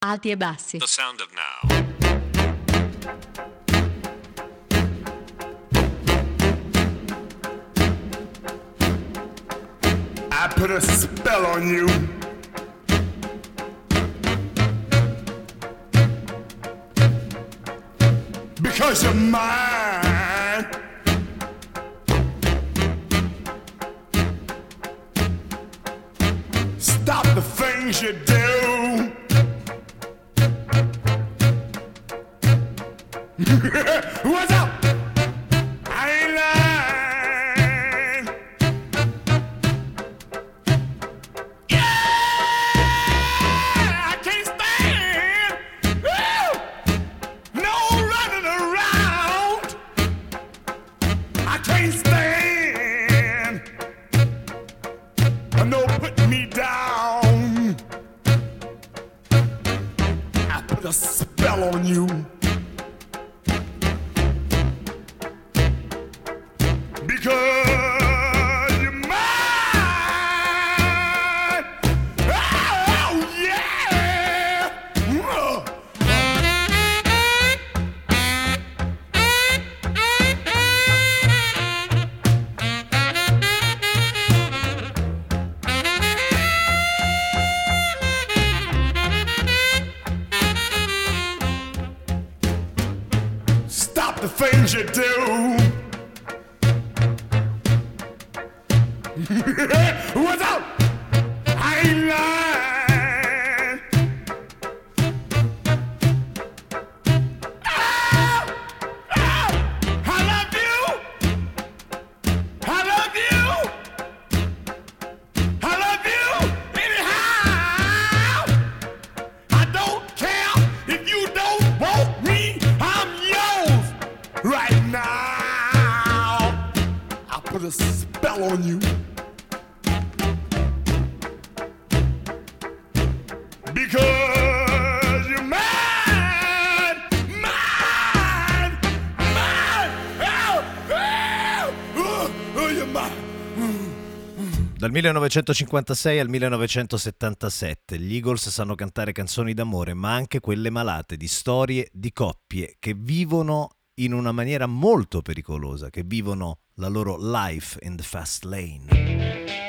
Alti e bassi. The sound of now. I put a spell on you. Because you're mine. Stop the things you do. What's up? What's up? 1956 al 1977 gli Eagles sanno cantare canzoni d'amore, ma anche quelle malate di storie di coppie che vivono in una maniera molto pericolosa, che vivono la loro life in the fast lane.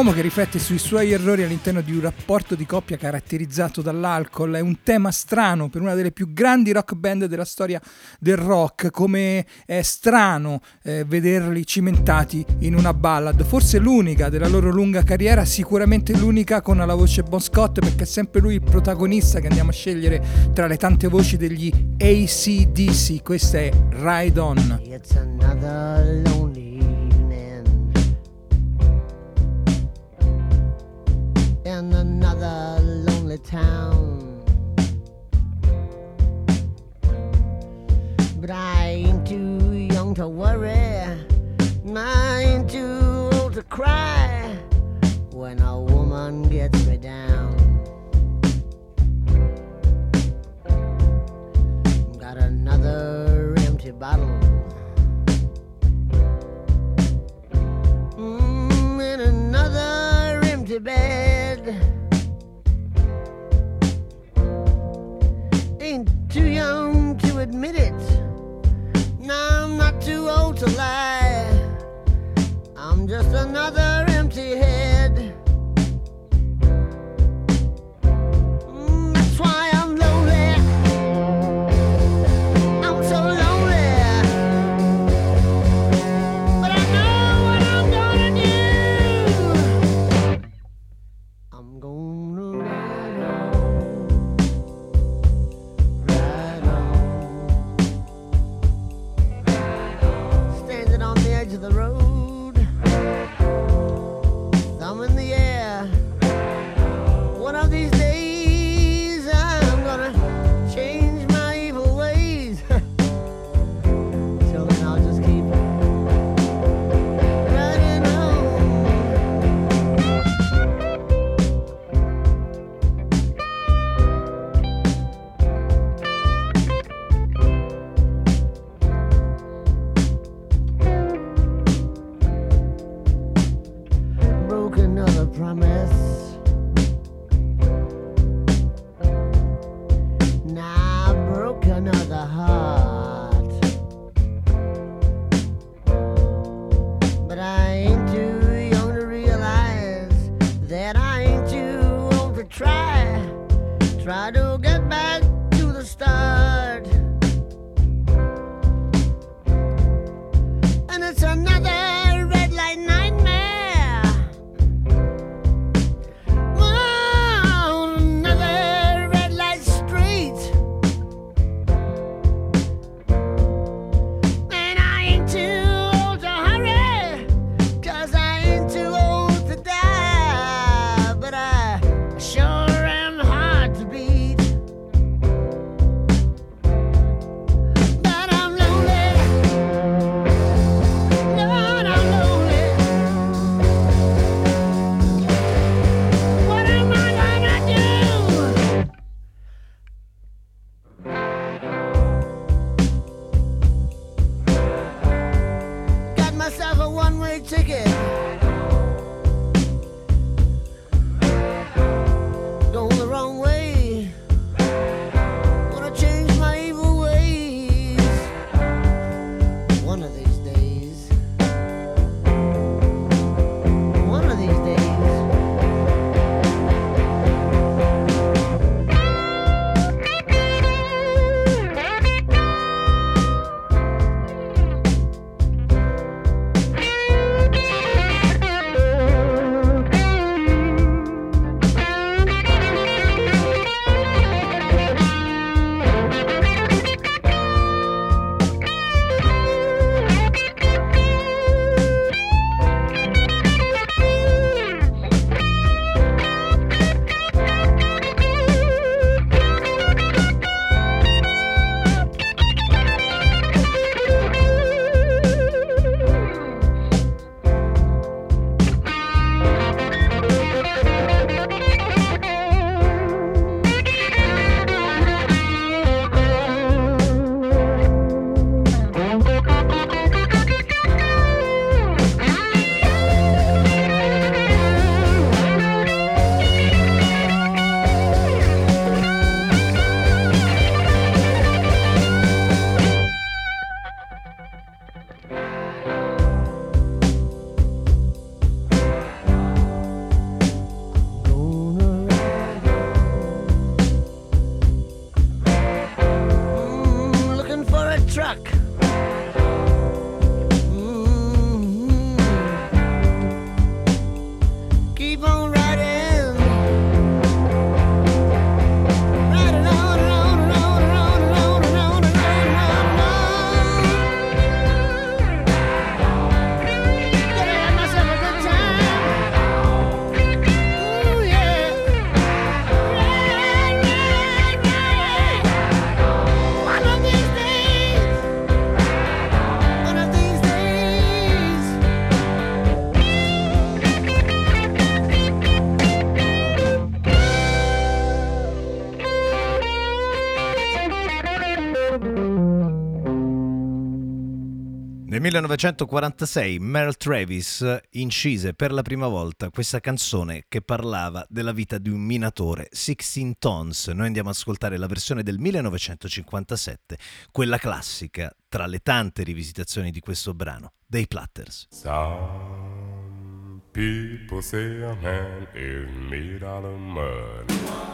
Uomo che riflette sui suoi errori all'interno di un rapporto di coppia caratterizzato dall'alcol. È un tema strano per una delle più grandi rock band della storia del rock, come è strano eh, vederli cimentati in una ballad, forse l'unica della loro lunga carriera, sicuramente l'unica con la voce Bon Scott perché è sempre lui il protagonista che andiamo a scegliere tra le tante voci degli ACDC, questa è Ride On. It's another lonely in another lonely town. But I ain't too young to worry, I ain't too old to cry when a woman gets me down. Got another empty bottle. Too edge the Prado Nel 1946 Merle Travis incise per la prima volta questa canzone che parlava della vita di un minatore, 16 Tons. Noi andiamo ad ascoltare la versione del 1957, quella classica tra le tante rivisitazioni di questo brano, dei Platters. Some people say a man is made out of mud.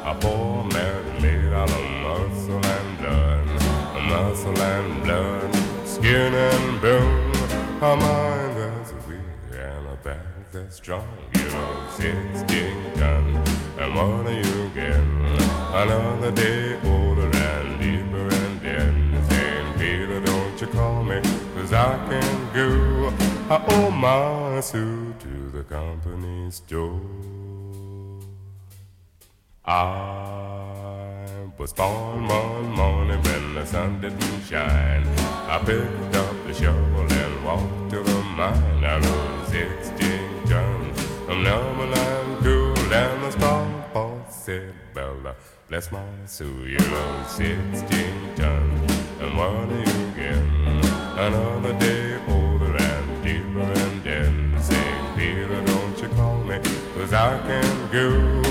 A poor man made out of muscle and blood. Muscle and blood. Skin and bone, a mind that's weak and a back that's strong. You know, sixteen guns, and what are you getting? Another day older and deeper and then saying, Peter, don't you call me, cause I can go. I owe my suit to the company store. I ah. Was born one morning when the sun didn't shine. I picked up the shovel and walked to the mine. I rode 16 tons I'm of numberland cool, and the strong boss said, Bella, bless my soul, you rode 16 tons, and what are you? Another day older and deeper and then saying, Peter, don't you call me, cause I can't go.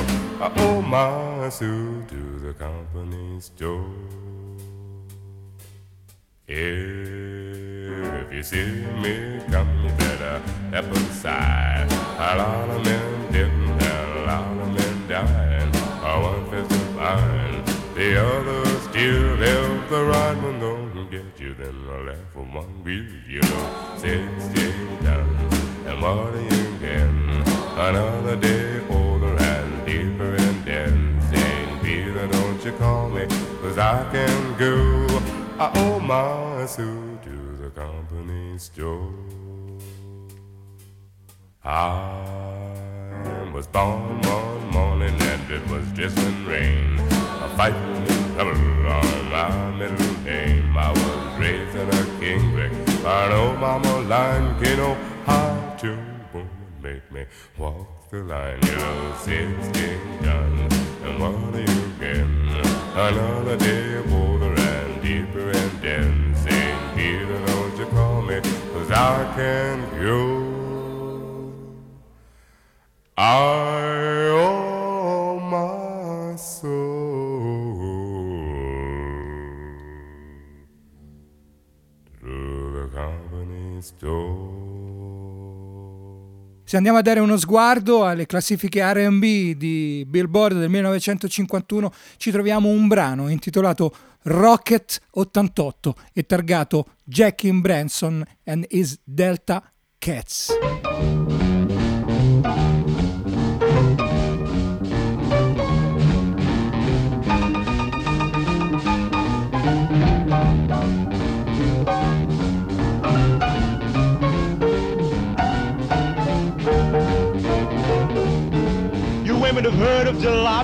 I owe my suit to the company store. If you see me come, you better step aside. A lot of men didn't, a lot of men died. One fist of fine, the other still if the right one don't get you, then I left one beat. You know, sixteen done, and what getting? Another day cause I can go. I owe my suit to the company store. I was born one morning and it was drizzling rain. A fighting trouble on my middle name. I was raised in a king kingbrick. I know mama line, you know how to make me walk the line. You know, sixteen done, and what are you? Another day older and deeper and saying, Peter, don't you call me, cause I can go. I owe my soul to the company store. Se andiamo a dare uno sguardo alle classifiche RB di Billboard del 1951, ci troviamo un brano intitolato Rocket 88 e targato Jackie Branson and his Delta Cats.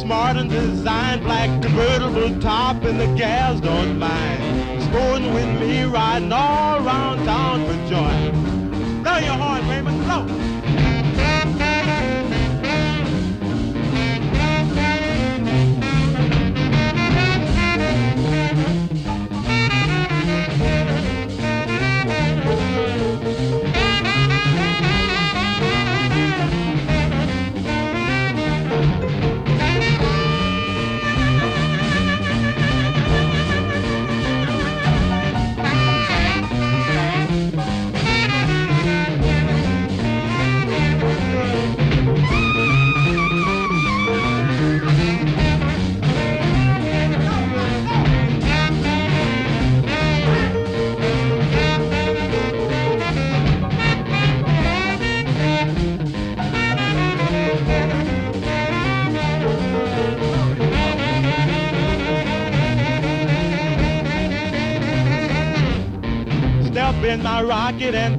Smart and designed black convertible top and the gals don't mind. Sporting with me riding all around town for joy. Blow your horn, Raymond, blow.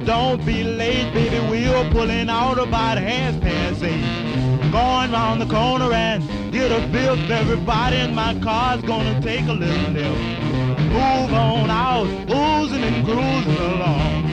Don't be late, baby, we're pulling out about half past eight. Going round the corner and get a biff. Everybody in my car's gonna take a little nip. Move on out, oozing and cruising along.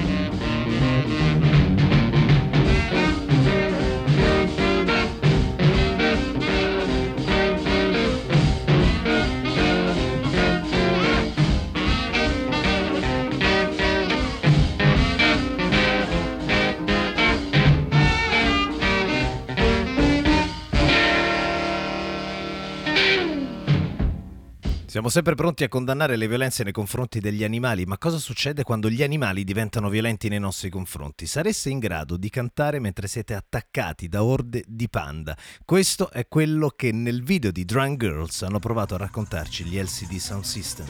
Siamo sempre pronti a condannare le violenze nei confronti degli animali, ma cosa succede quando gli animali diventano violenti nei nostri confronti? Sareste in grado di cantare mentre siete attaccati da orde di panda? Questo è quello che nel video di Drunk Girls hanno provato a raccontarci gli LCD Sound System.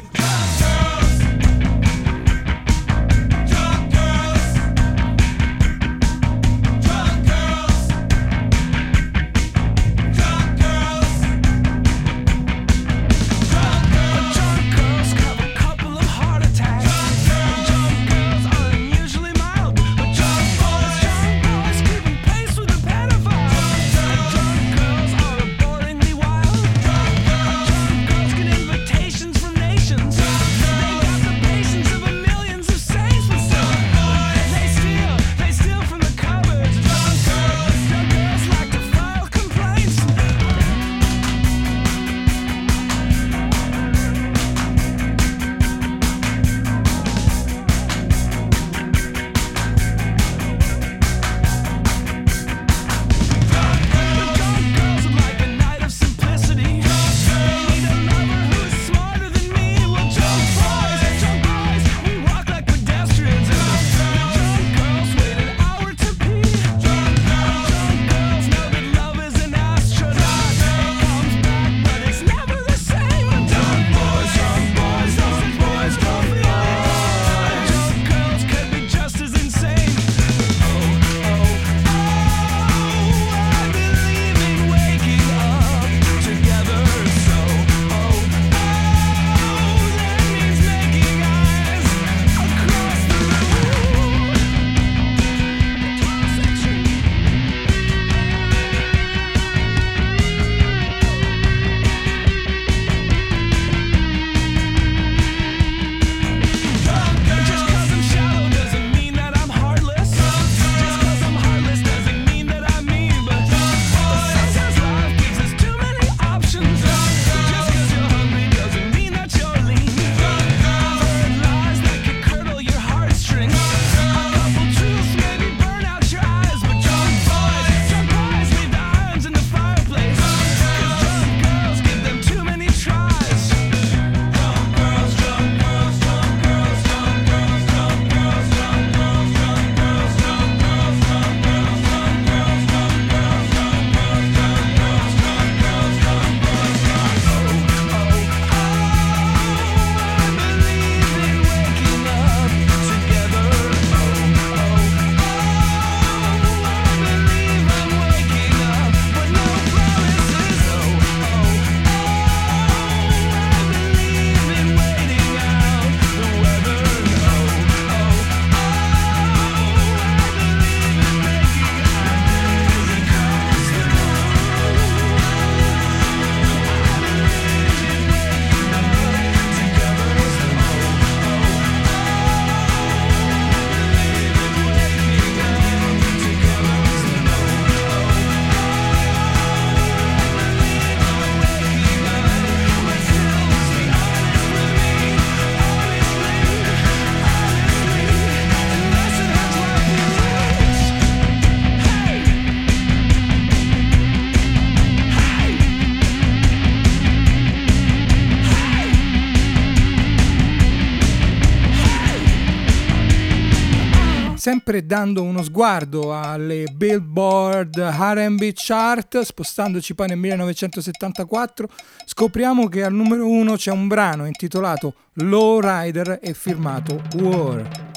sempre dando uno sguardo alle Billboard RB Chart, spostandoci poi nel 1974, scopriamo che al numero 1 c'è un brano intitolato Low Rider e firmato War.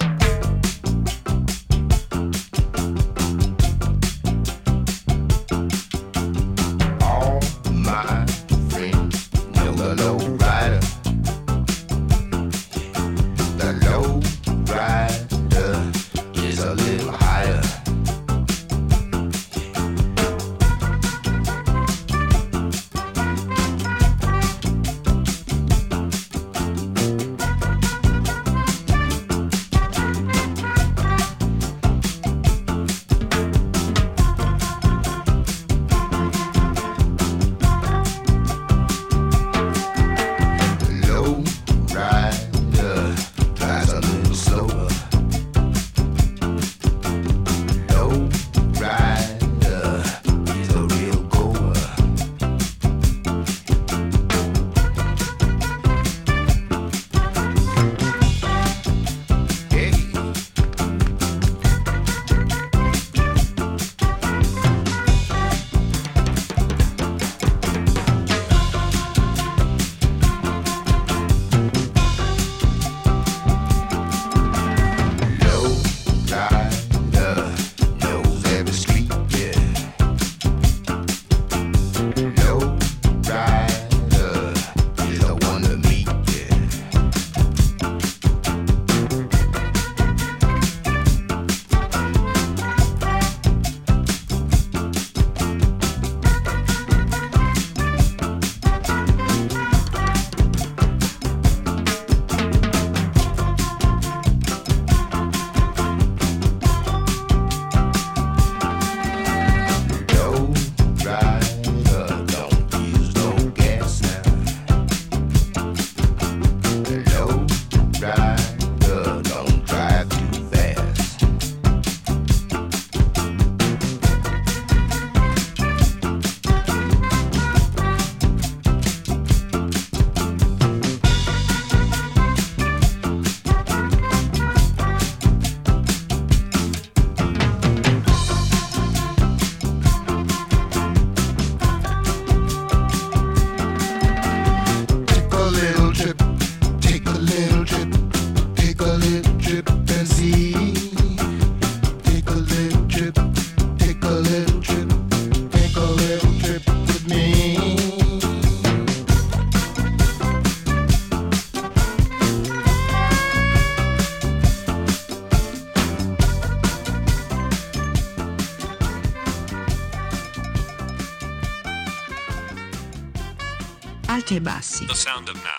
E. The sound of now.